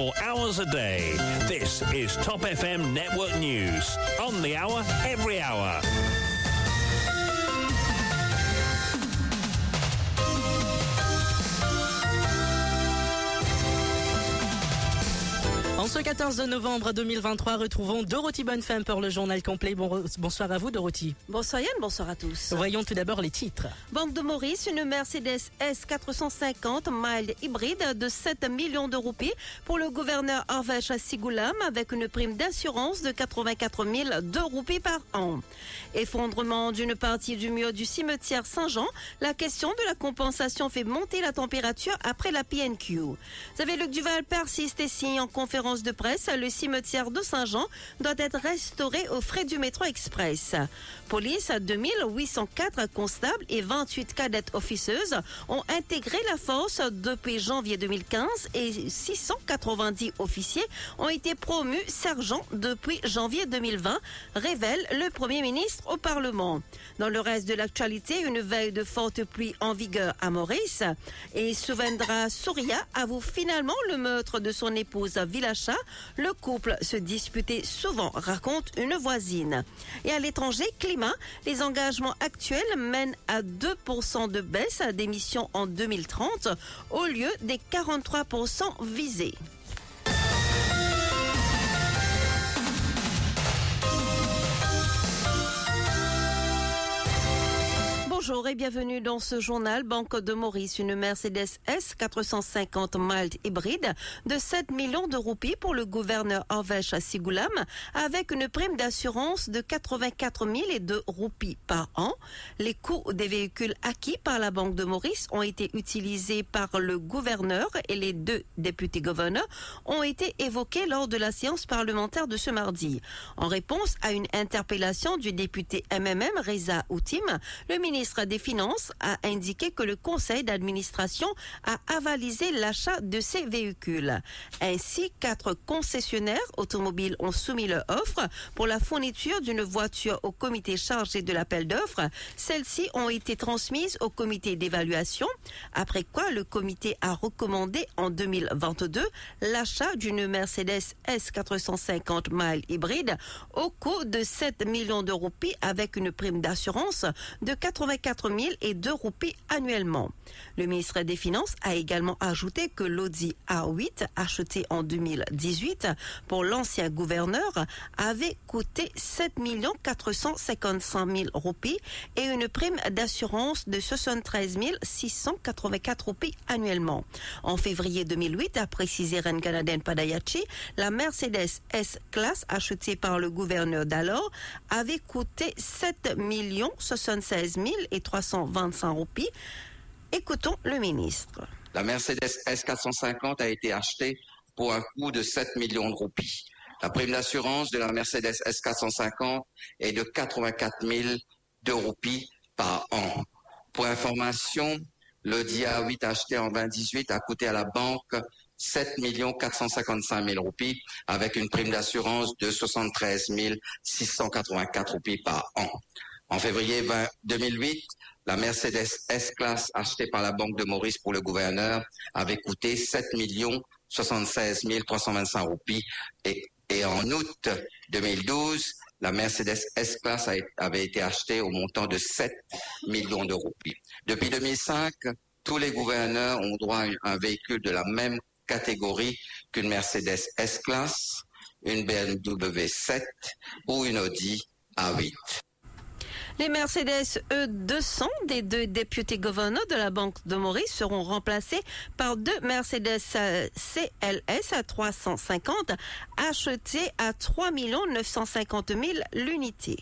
Four hours a day. This is Top FM Network News. On the hour, every hour. En ce 14 novembre 2023, retrouvons Dorothy Bonnefemme pour le journal complet. Bon- bonsoir à vous, Dorothy. Bonsoir Yann, bonsoir à tous. Voyons tout d'abord les titres. Banque de Maurice, une Mercedes S450 mild hybride de 7 millions de roupies pour le gouverneur Arvesh Sigoulam avec une prime d'assurance de 84 002 roupies par an. Effondrement d'une partie du mur du cimetière Saint-Jean, la question de la compensation fait monter la température après la PNQ. Vous savez, Luc Duval persiste et signe en conférence de presse, le cimetière de Saint-Jean doit être restauré aux frais du métro express. Police, 2804 constables et 28 cadettes officeuses ont intégré la force depuis janvier 2015 et 690 officiers ont été promus sergents depuis janvier 2020, révèle le Premier ministre au Parlement. Dans le reste de l'actualité, une veille de forte pluie en vigueur à Maurice et Souvendra Souria avoue finalement le meurtre de son épouse Le couple se disputait souvent, raconte une voisine. Et à l'étranger, climat, les engagements actuels mènent à 2% de baisse d'émissions en 2030 au lieu des 43% visés. Bonjour et bienvenue dans ce journal Banque de Maurice, une Mercedes S 450 mild hybride de 7 millions de roupies pour le gouverneur Arvesh Sigoulam avec une prime d'assurance de 84 002 roupies par an. Les coûts des véhicules acquis par la Banque de Maurice ont été utilisés par le gouverneur et les deux députés gouverneurs ont été évoqués lors de la séance parlementaire de ce mardi. En réponse à une interpellation du député MMM Reza Outim, le ministre des Finances a indiqué que le conseil d'administration a avalisé l'achat de ces véhicules. Ainsi, quatre concessionnaires automobiles ont soumis leur offre pour la fourniture d'une voiture au comité chargé de l'appel d'offres. Celles-ci ont été transmises au comité d'évaluation, après quoi le comité a recommandé en 2022 l'achat d'une Mercedes S450 miles hybride au coût de 7 millions de roupies avec une prime d'assurance de 84 000 et 2 roupies annuellement. Le ministre des Finances a également ajouté que l'Audi A8 acheté en 2018 pour l'ancien gouverneur avait coûté 7 455 000 roupies et une prime d'assurance de 73 684 roupies annuellement. En février 2008, a précisé Renkanaden Padayachi, la Mercedes S-Class achetée par le gouverneur d'alors avait coûté 7 76 000 et 325 roupies. Écoutons le ministre. La Mercedes S450 a été achetée pour un coût de 7 millions de roupies. La prime d'assurance de la Mercedes S450 est de 84 000 de roupies par an. Pour information, le DIA 8 acheté en 2018 a coûté à la banque 7 455 000 roupies avec une prime d'assurance de 73 684 roupies par an. En février 20 2008, la Mercedes S-Class achetée par la Banque de Maurice pour le gouverneur avait coûté 7 76 325 roupies et, et en août 2012, la Mercedes S-Class avait été achetée au montant de 7 millions de roupies. Depuis 2005, tous les gouverneurs ont droit à un véhicule de la même catégorie qu'une Mercedes S-Class, une BMW 7 ou une Audi A8. Les Mercedes E200 des deux députés gouverneurs de la Banque de Maurice seront remplacés par deux Mercedes CLS à 350 achetés à 3 950 000 l'unité.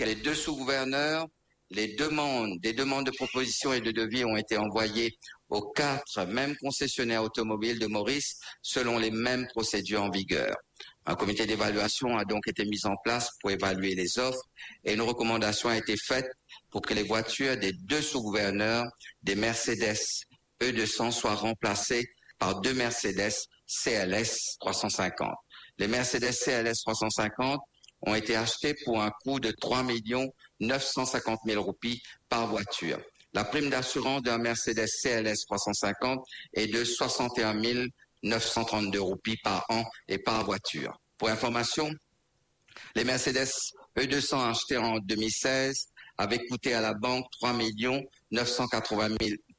Les deux sous-gouverneurs, les demandes, des demandes de propositions et de devis ont été envoyées aux quatre mêmes concessionnaires automobiles de Maurice selon les mêmes procédures en vigueur. Un comité d'évaluation a donc été mis en place pour évaluer les offres et une recommandation a été faite pour que les voitures des deux sous-gouverneurs des Mercedes E200 soient remplacées par deux Mercedes CLS 350. Les Mercedes CLS 350 ont été achetées pour un coût de 3 950 000 roupies par voiture. La prime d'assurance d'un Mercedes CLS 350 est de 61 932 roupies par an et par voiture. Pour information, les Mercedes E200 achetés en 2016 avaient coûté à la banque 3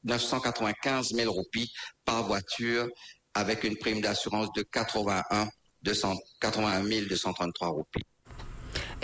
995 000 roupies par voiture avec une prime d'assurance de 81, 281 233 roupies.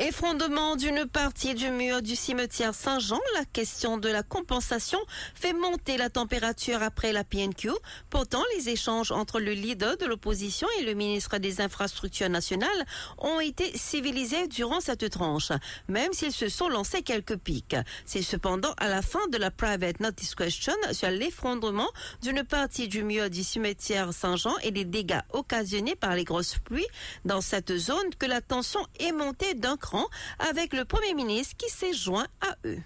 Effondrement d'une partie du mur du cimetière Saint-Jean, la question de la compensation fait monter la température après la PNQ. Pourtant, les échanges entre le leader de l'opposition et le ministre des Infrastructures nationales ont été civilisés durant cette tranche, même s'ils se sont lancés quelques pics. C'est cependant à la fin de la private notice question sur l'effondrement d'une partie du mur du cimetière Saint-Jean et des dégâts occasionnés par les grosses pluies dans cette zone que la tension est montée d'un cran avec le Premier ministre qui s'est joint à eux.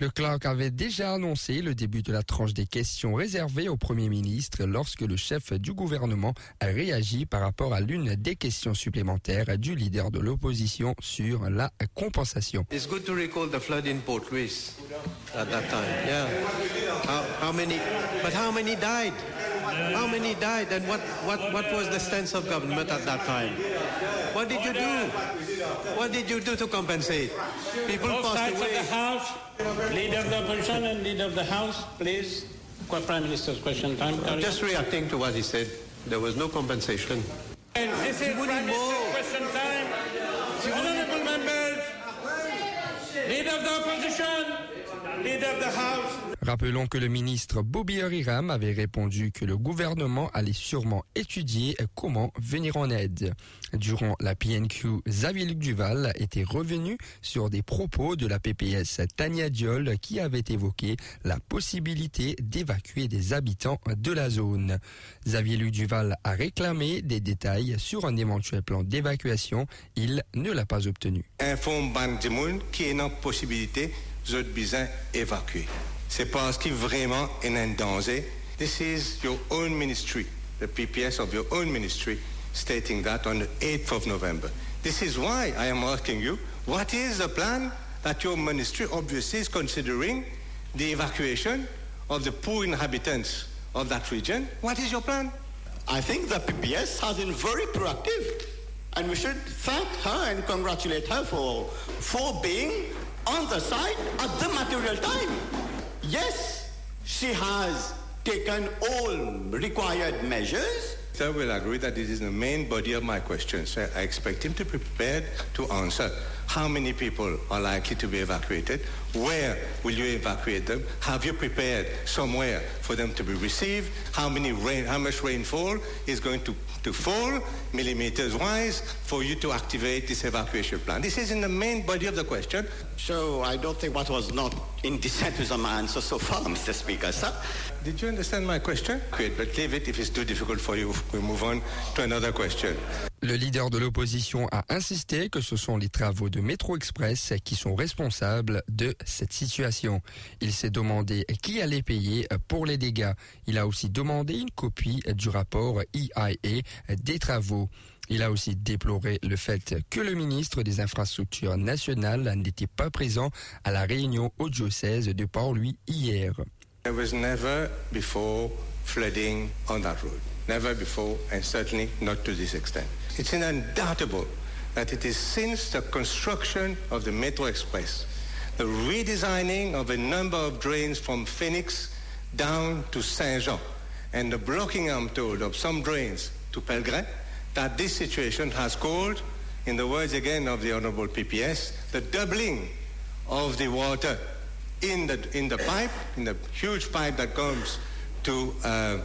Le Clark avait déjà annoncé le début de la tranche des questions réservées au Premier ministre lorsque le chef du gouvernement a réagi par rapport à l'une des questions supplémentaires du leader de l'opposition sur la compensation. It's good to recall the flood in Port Louis at that time. Yeah. How, how many? But how many died? How many died? And what, what, what was the stance of government at that time? What did you do? What did you do to compensate? People Both passed sides away. of the House, Leader of the Opposition and Leader of the House, please. Prime Minister's question time. I'm just reacting to what he said. There was no compensation. on. And This is Prime Minister's question time. Honorable members, Leader of the Opposition, Rappelons que le ministre Bobby Hariram avait répondu que le gouvernement allait sûrement étudier comment venir en aide. Durant la PNQ, Xavier Luc Duval était revenu sur des propos de la PPS Tania Diol qui avait évoqué la possibilité d'évacuer des habitants de la zone. Xavier Luc Duval a réclamé des détails sur un éventuel plan d'évacuation. Il ne l'a pas obtenu. une possibilité de besoin évacuer. C'est parce qu'il vraiment est en danger. This is your own ministry, the PPS of your own ministry, stating that on the 8th of November. This is why I am asking you, what is the plan that your ministry obviously is considering the evacuation of the poor inhabitants of that region? What is your plan? I think the PPS has been very proactive, and we should thank her and congratulate her for, for being on the side of the material time. Yes, she has taken all required measures. Sir will agree that this is the main body of my question. So I expect him to be prepared to answer how many people are likely to be evacuated, where will you evacuate them, have you prepared somewhere for them to be received, how many rain, how much rainfall is going to, to fall, millimeters wise, for you to activate this evacuation plan. This is in the main body of the question. So I don't think what was not indecent is my answer so far, Mr. Speaker, sir. Did you understand my question? Great, but leave it if it's too difficult for you. We move on to another question. Le leader de l'opposition a insisté que ce sont les travaux de Métro Express qui sont responsables de cette situation. Il s'est demandé qui allait payer pour les dégâts. Il a aussi demandé une copie du rapport EIA des travaux. Il a aussi déploré le fait que le ministre des Infrastructures nationales n'était pas présent à la réunion au diocèse de Port-Louis hier. There was never before flooding on that road. Never before, and certainly not to this extent. It's undoubtable that it is since the construction of the Metro Express, the redesigning of a number of drains from Phoenix down to Saint-Jean, and the blocking, I'm told, of some drains to Pellegrin, that this situation has called, in the words again of the Honorable PPS, the doubling of the water in the in the pipe, in the huge pipe that comes to uh,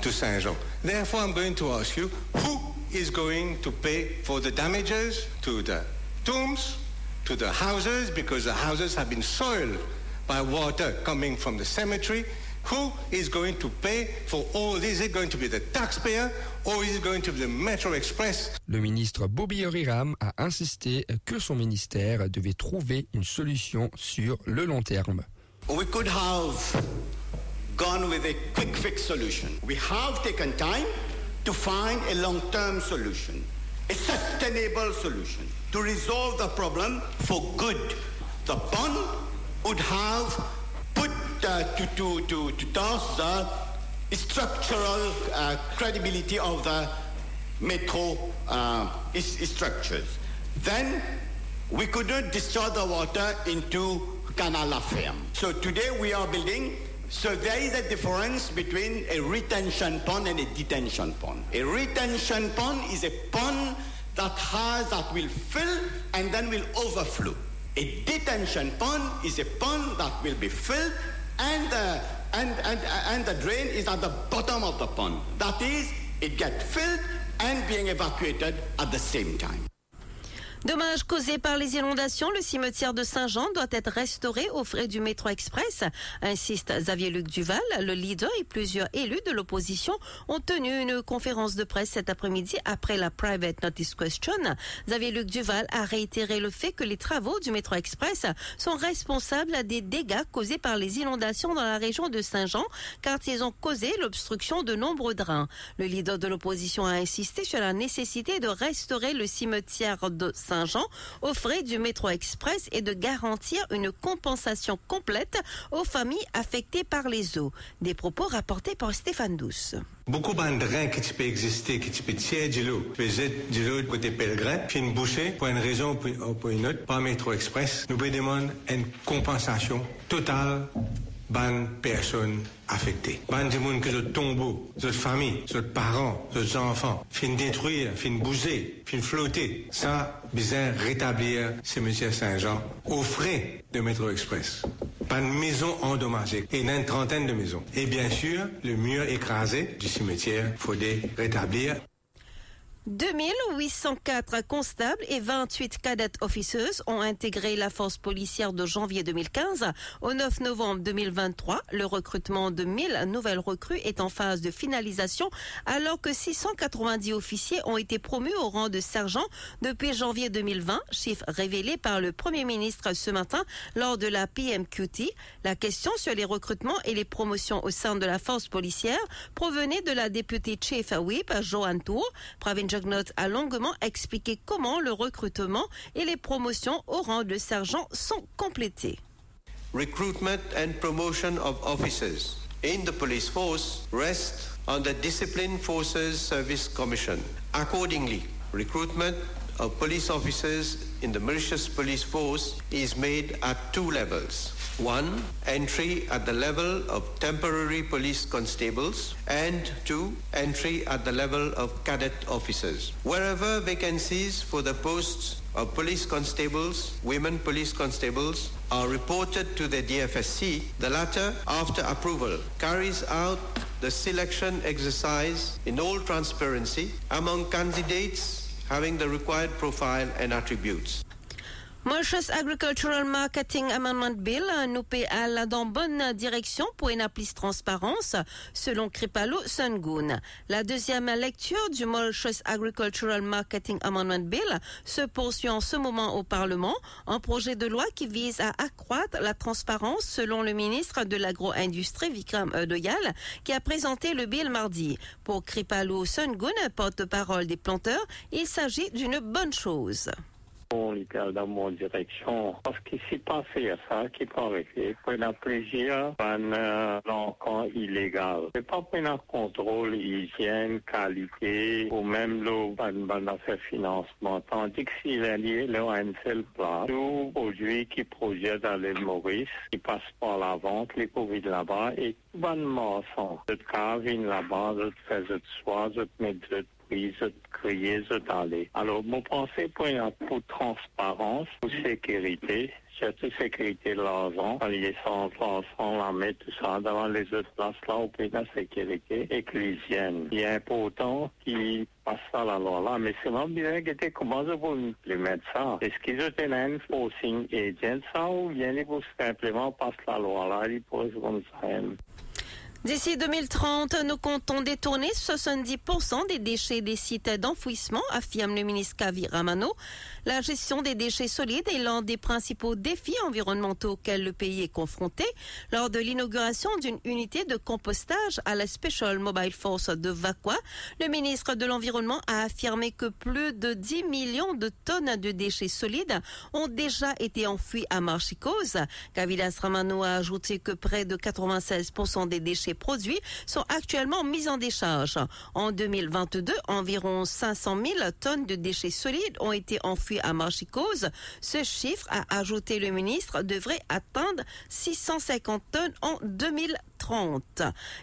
to Saint Jean. Therefore, I'm going to ask you, who is going to pay for the damages to the tombs, to the houses, because the houses have been soiled by water coming from the cemetery. Who is going to pay for all this? Is it going to be the taxpayer or is it going to be the Metro Express? Le ministre Bobby Hariram a insisté que son ministère devait trouver une solution sur le long terme. We could have gone with a quick fix solution. We have taken time to find a long-term solution, a sustainable solution to resolve the problem for good. The bond would have to, to, to, to task the structural uh, credibility of the metro uh, structures. Then we could not discharge the water into Canal La So today we are building. So there is a difference between a retention pond and a detention pond. A retention pond is a pond that has that will fill and then will overflow. A detention pond is a pond that will be filled and uh, and, and, and the drain is at the bottom of the pond. That is, it gets filled and being evacuated at the same time. Dommages causés par les inondations, le cimetière de Saint-Jean doit être restauré aux frais du métro express, insiste Xavier-Luc Duval. Le leader et plusieurs élus de l'opposition ont tenu une conférence de presse cet après-midi après la private notice question. Xavier-Luc Duval a réitéré le fait que les travaux du métro express sont responsables des dégâts causés par les inondations dans la région de Saint-Jean, car ils ont causé l'obstruction de nombreux drains. Le leader de l'opposition a insisté sur la nécessité de restaurer le cimetière de Saint-Jean aux frais du métro express et de garantir une compensation complète aux familles affectées par les eaux. Des propos rapportés par Stéphane Douce. Beaucoup de drains qui peuvent exister, qui peuvent tirer de l'eau, peuvent être de l'eau côté pèlerin, puis une bouchée, pour une raison ou pour une autre, par métro express, nous demandons une compensation totale ban personnes affectées. Ban du monde que le tombeau, notre famille, notre parents, nos enfants, fin détruire, fin bouger, fin flotter. Ça, besoin rétablir cimetière Saint-Jean aux frais de métro express. Pas de maison endommagée et une trentaine de maisons. Et bien sûr, le mur écrasé du cimetière, faudrait rétablir 2804 constables et 28 cadet officers ont intégré la force policière de janvier 2015 au 9 novembre 2023. Le recrutement de 1000 nouvelles recrues est en phase de finalisation alors que 690 officiers ont été promus au rang de sergent depuis janvier 2020, chiffre révélé par le Premier ministre ce matin lors de la PMQT. La question sur les recrutements et les promotions au sein de la force policière provenait de la députée Chief Whip, Joanne Tour. Pravin Jugnot a longuement expliqué comment le recrutement et les promotions au rang de sergent sont complétés. recruitment and promotion of officers in the police force rest on the Discipline Forces Service Commission. Accordingly, recruitment of police officers in the Mauritius Police Force is made at two levels. One, entry at the level of temporary police constables, and two, entry at the level of cadet officers. Wherever vacancies for the posts of police constables, women police constables, are reported to the DFSC, the latter, after approval, carries out the selection exercise in all transparency among candidates having the required profile and attributes. Mauritius Agricultural Marketing Amendment Bill nous aller dans bonne direction pour une plus transparence, selon Kripalo Sungun. La deuxième lecture du Mauritius Agricultural Marketing Amendment Bill se poursuit en ce moment au Parlement, un projet de loi qui vise à accroître la transparence selon le ministre de l'Agro-Industrie Vikram Doyal, qui a présenté le bill mardi. Pour Kripalo Sungun, porte-parole des planteurs, il s'agit d'une bonne chose. Dans mon direction. Parce qu'il s'est passé à ça, qui pour un plaisir, un encamp illégal. C'est pas un contrôle, hygiène, qualité, ou même le ban affaire financement. Tandis que s'il est lié, là, à une seule place, tout produit qui projette dans l'île Maurice, qui passe par la vente, les Covid là-bas, et tout ban maçon. Je cave là-bas, je fais de soir, je mets de je d'aller. Alors, mon pensée pour, pour transparence, pour sécurité, surtout sécurité de l'argent, les sans sans la mettre tout ça devant les autres places là, au pays de la sécurité l'hygiène. Il est important qu'il passe à la loi là, mais c'est vraiment bien que comment je peux implémenter ça? Est-ce qu'ils ont un enforcing agent ça ou bien ils vont simplement passer la loi là, ils posent comme ça? D'ici 2030, nous comptons détourner 70% des déchets des sites d'enfouissement, affirme le ministre Kavi Ramano. La gestion des déchets solides est l'un des principaux défis environnementaux auxquels le pays est confronté. Lors de l'inauguration d'une unité de compostage à la Special Mobile Force de Vakwa, le ministre de l'Environnement a affirmé que plus de 10 millions de tonnes de déchets solides ont déjà été enfouis à Marchicose. Kavilas Ramano a ajouté que près de 96% des déchets déchets produits sont actuellement mis en décharge. En 2022, environ 500 000 tonnes de déchets solides ont été enfouis à Marchicose. Ce chiffre, a ajouté le ministre, devrait atteindre 650 tonnes en 2030.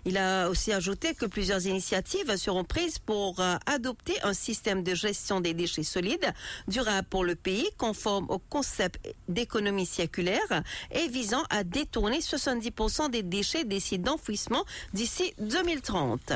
Il a aussi ajouté que plusieurs initiatives seront prises pour euh, adopter un système de gestion des déchets solides durable pour le pays, conforme au concept d'économie circulaire et visant à détourner 70% des déchets des sites d'enfouissement d'ici 2030.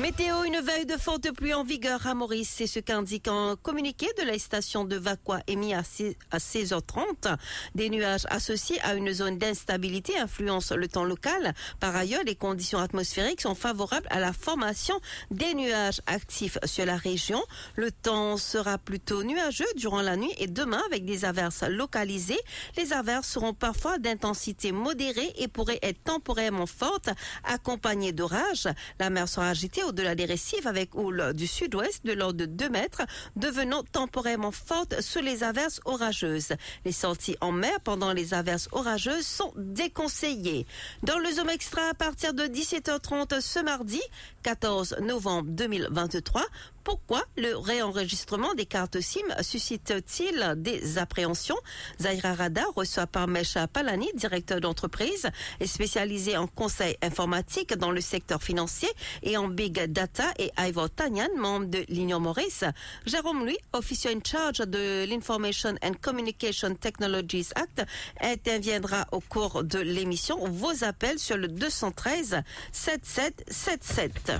Météo, une veille de forte pluie en vigueur à Maurice. C'est ce qu'indique un communiqué de la station de Vaqua émis à 16h30. Des nuages associés à une zone d'instabilité influencent le temps local. Par ailleurs, les conditions atmosphériques sont favorables à la formation des nuages actifs sur la région. Le temps sera plutôt nuageux durant la nuit et demain avec des averses localisées. Les averses seront parfois d'intensité modérée et pourraient être temporairement fortes, accompagnées d'orages. La mer sera agitée au-delà des récifs avec houle du sud-ouest de l'ordre de 2 mètres, devenant temporairement forte sous les averses orageuses. Les sorties en mer pendant les averses orageuses sont déconseillées. Dans le Zoom Extra, à partir de 17h30 ce mardi, 14 novembre 2023, pourquoi le réenregistrement des cartes SIM suscite-t-il des appréhensions? Zaira Rada reçoit par Mesha Palani, directeur d'entreprise et spécialisé en conseil informatique dans le secteur financier et en big data, et Ivor Tanyan, membre de l'Union Maurice. Jérôme Louis, officier in charge de l'Information and Communication Technologies Act, interviendra au cours de l'émission. Vos appels sur le 213 7777.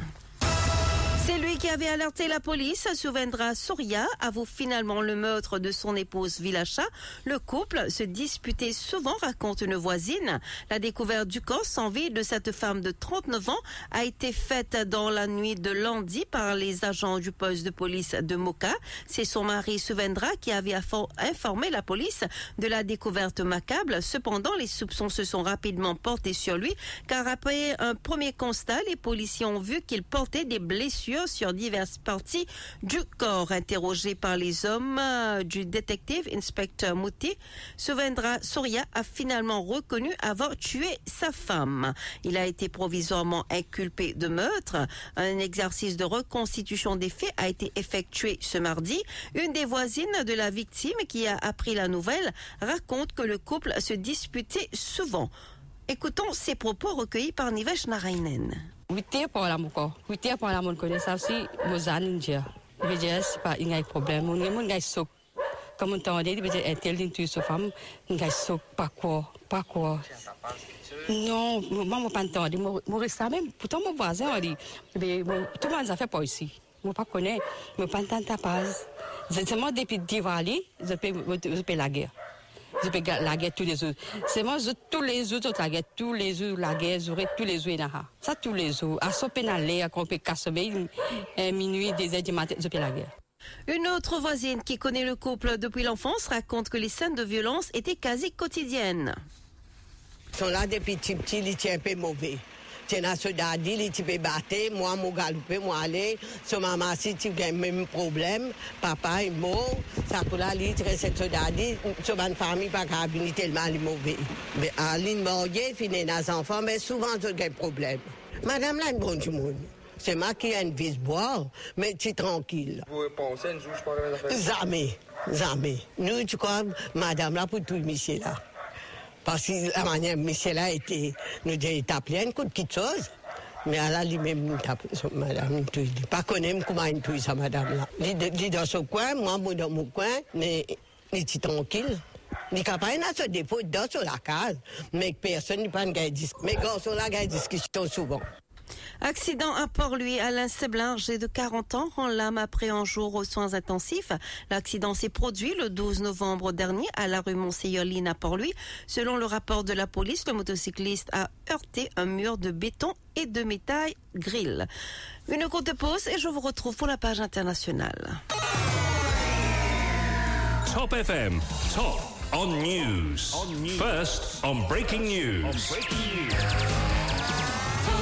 C'est lui qui avait alerté la police. Souvendra Souria avoue finalement le meurtre de son épouse Vilacha. Le couple se disputait souvent, raconte une voisine. La découverte du corps sans vie de cette femme de 39 ans a été faite dans la nuit de lundi par les agents du poste de police de Moka. C'est son mari Souvendra qui avait informé la police de la découverte macabre. Cependant, les soupçons se sont rapidement portés sur lui car après un premier constat, les policiers ont vu qu'il portait des blessures sur diverses parties du corps. Interrogé par les hommes euh, du détective inspecteur Mouti, Souvendra Soria a finalement reconnu avoir tué sa femme. Il a été provisoirement inculpé de meurtre. Un exercice de reconstitution des faits a été effectué ce mardi. Une des voisines de la victime qui a appris la nouvelle raconte que le couple se disputait souvent. Écoutons ces propos recueillis par Nivesh Narainen. Witir pa wala mo ko. Witir pa wala mo ko sa si mozanin dia. Bejes pa ingay problem mo ngai mo ngai sok. Comme on t'en dit, bejes etel din tu so fam ngai sok pa ko pa ko. Non, moi mon pas entendu, mo resta même pourtant mon voisin a dit tout le monde a fait pas ici. Moi pas connais, moi pas entendre pas. C'est seulement depuis Diwali, je peux je peux la guerre. Je peux la guerre tous les jours. C'est moi, je, tous les jours, je la guerre, tous les jours, la guerre, j'aurai tous les jours, ça tous les jours. À Sopenalé, à Compé Kassobé, minuit, des heures du matin, je peux la guerre. Une autre voisine qui connaît le couple depuis l'enfance raconte que les scènes de violence étaient quasi quotidiennes. Ils sont là depuis petit petit, ils étaient un peu mauvais. À ce dadi, il tu peux battre, moi, moi, galoper, moi, aller. So, maman, si tu as le même problème, papa est mort, ça pour la litre, c'est ce dadi, so, ma famille, pas qu'à venir tellement mauvais. Mais, à l'île mariée, finir les enfants, mais souvent, tu as problème. Madame, là, une bonne monde. C'est moi qui ai une vis boire, mais tu es tranquille. Vous pensez une juge par les affaires? Jamais, jamais. Nous, tu crois, madame, là, pour tout le monsieur, là. Parce que la manière Michel a été, nous dit, il plein de petites choses. Mais à la lui-même, madame, il ne pas connaître comment il touille ça, madame là. Il est dans ce coin, moi, moi dans mon coin, mais il est tranquille. Il a pas de défaut dans la case, mais personne n'est pas un gars Mais garçon là, il discussion souvent. Accident à Port-Louis. Alain Seblin, âgé de 40 ans, rend l'âme après un jour aux soins intensifs. L'accident s'est produit le 12 novembre dernier à la rue Monseigneur-Line à Port-Louis. Selon le rapport de la police, le motocycliste a heurté un mur de béton et de métal grill. Une courte pause et je vous retrouve pour la page internationale. Top FM, top on news. First on breaking news.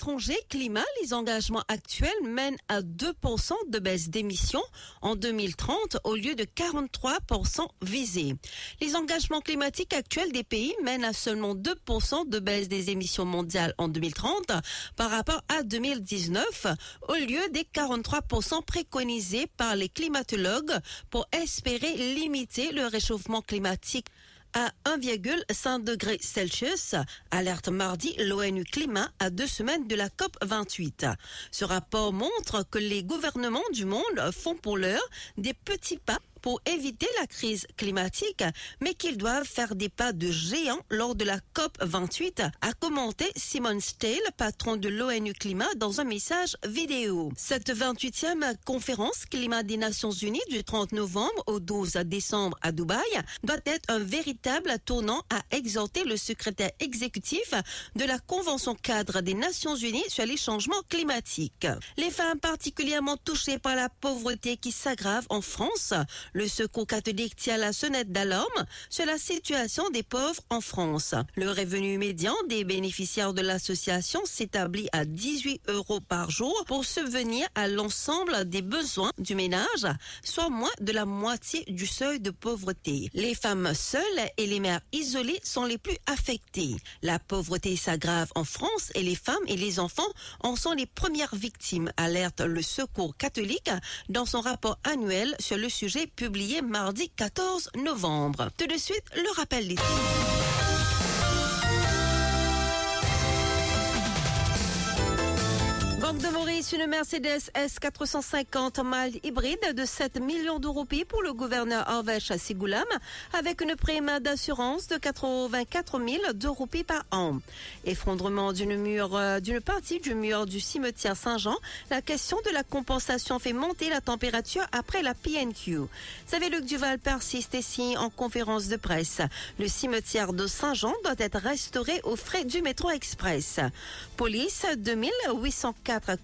l'étranger, climat, les engagements actuels mènent à 2% de baisse d'émissions en 2030 au lieu de 43% visés. Les engagements climatiques actuels des pays mènent à seulement 2% de baisse des émissions mondiales en 2030 par rapport à 2019 au lieu des 43% préconisés par les climatologues pour espérer limiter le réchauffement climatique à 1,5 degré Celsius, alerte mardi l'ONU Climat à deux semaines de la COP 28. Ce rapport montre que les gouvernements du monde font pour l'heure des petits pas pour éviter la crise climatique, mais qu'ils doivent faire des pas de géant lors de la COP 28, a commenté Simon Stale, patron de l'ONU Climat, dans un message vidéo. Cette 28e conférence climat des Nations Unies du 30 novembre au 12 décembre à Dubaï doit être un véritable tournant à exhorter le secrétaire exécutif de la Convention cadre des Nations Unies sur les changements climatiques. Les femmes particulièrement touchées par la pauvreté qui s'aggrave en France le Secours catholique tient la sonnette d'alarme sur la situation des pauvres en France. Le revenu médian des bénéficiaires de l'association s'établit à 18 euros par jour pour subvenir à l'ensemble des besoins du ménage, soit moins de la moitié du seuil de pauvreté. Les femmes seules et les mères isolées sont les plus affectées. La pauvreté s'aggrave en France et les femmes et les enfants en sont les premières victimes, alerte le Secours catholique dans son rapport annuel sur le sujet publié mardi 14 novembre. Tout de suite, le rappel des Banque une Mercedes S450 mild hybride de 7 millions de roupies pour le gouverneur Arvesh Sigoulam avec une prime d'assurance de 84 000 de roupies par an. Effondrement d'une mur, euh, d'une partie du mur du cimetière Saint-Jean, la question de la compensation fait monter la température après la PNQ. Luc Duval persiste ici en conférence de presse. Le cimetière de Saint-Jean doit être restauré aux frais du métro express. Police 2804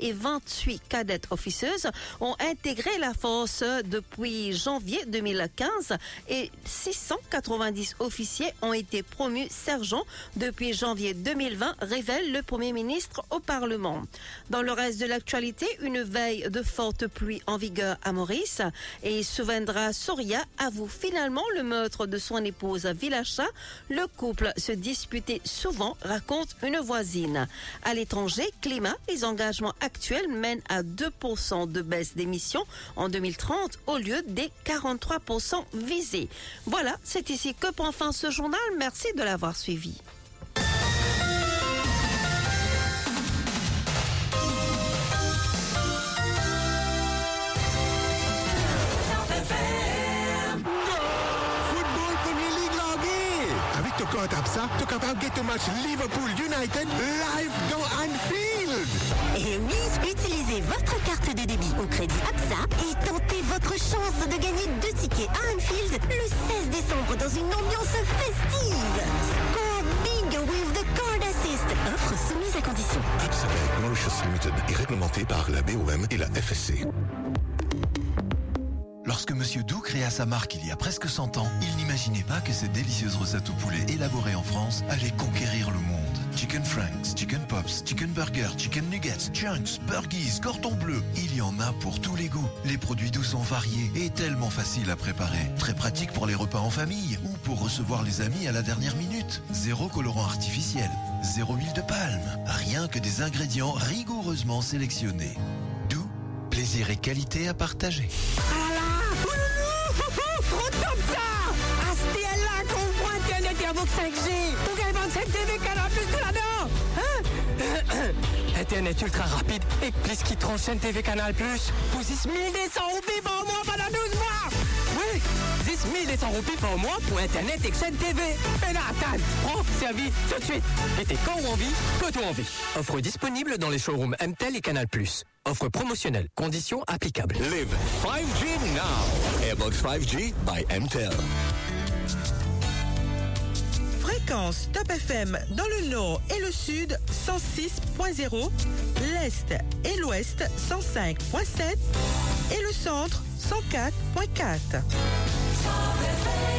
et 28 cadettes officieuses ont intégré la force depuis janvier 2015 et 690 officiers ont été promus sergents depuis janvier 2020, révèle le Premier ministre au Parlement. Dans le reste de l'actualité, une veille de forte pluie en vigueur à Maurice et Souvendra Soria avoue finalement le meurtre de son épouse Vilacha. Le couple se disputait souvent, raconte une voisine. À l'étranger, climat, les engagements actuels mènent à 2% de baisse d'émissions en 2030 au lieu des 43% visés. Voilà, c'est ici que prend fin ce journal. Merci de l'avoir suivi. Votre carte de débit au crédit APSA et tentez votre chance de gagner deux tickets à Anfield le 16 décembre dans une ambiance festive. Score big with the card assist. Offre soumise à condition. Bank Mauritius Limited est réglementé par la BOM et la FSC. Lorsque Monsieur Doux créa sa marque il y a presque 100 ans, il n'imaginait pas que cette délicieuse recette au poulet élaborée en France allait conquérir le monde. Chicken Franks, Chicken Pops, Chicken Burger, Chicken Nuggets, Chunks, Burgies, Cordon Bleu. Il y en a pour tous les goûts. Les produits doux sont variés et tellement faciles à préparer. Très pratique pour les repas en famille ou pour recevoir les amis à la dernière minute. Zéro colorant artificiel, zéro huile de palme. Rien que des ingrédients rigoureusement sélectionnés. Doux, plaisir et qualité à partager. Trop Internet et Avox 5G Pour gagner 27 TV Canal Plus de là-dedans Hein? Internet ultra rapide et plus qui transchaîne TV Canal Plus pour 10 200 roupies par mois pendant 12 mois Oui 10 200 roupies par mois pour Internet et chaîne TV Mais là, attends Prends, servi tout de suite Et t'es quand on envie, quand on envie Offre disponible dans les showrooms MTEL et Canal Plus Offre promotionnelle. Conditions applicables. Live 5G now. Airbox 5G by MTEL. Top FM dans le nord et le sud 106.0, l'est et l'ouest 105.7 et le centre 104.4. Top FM.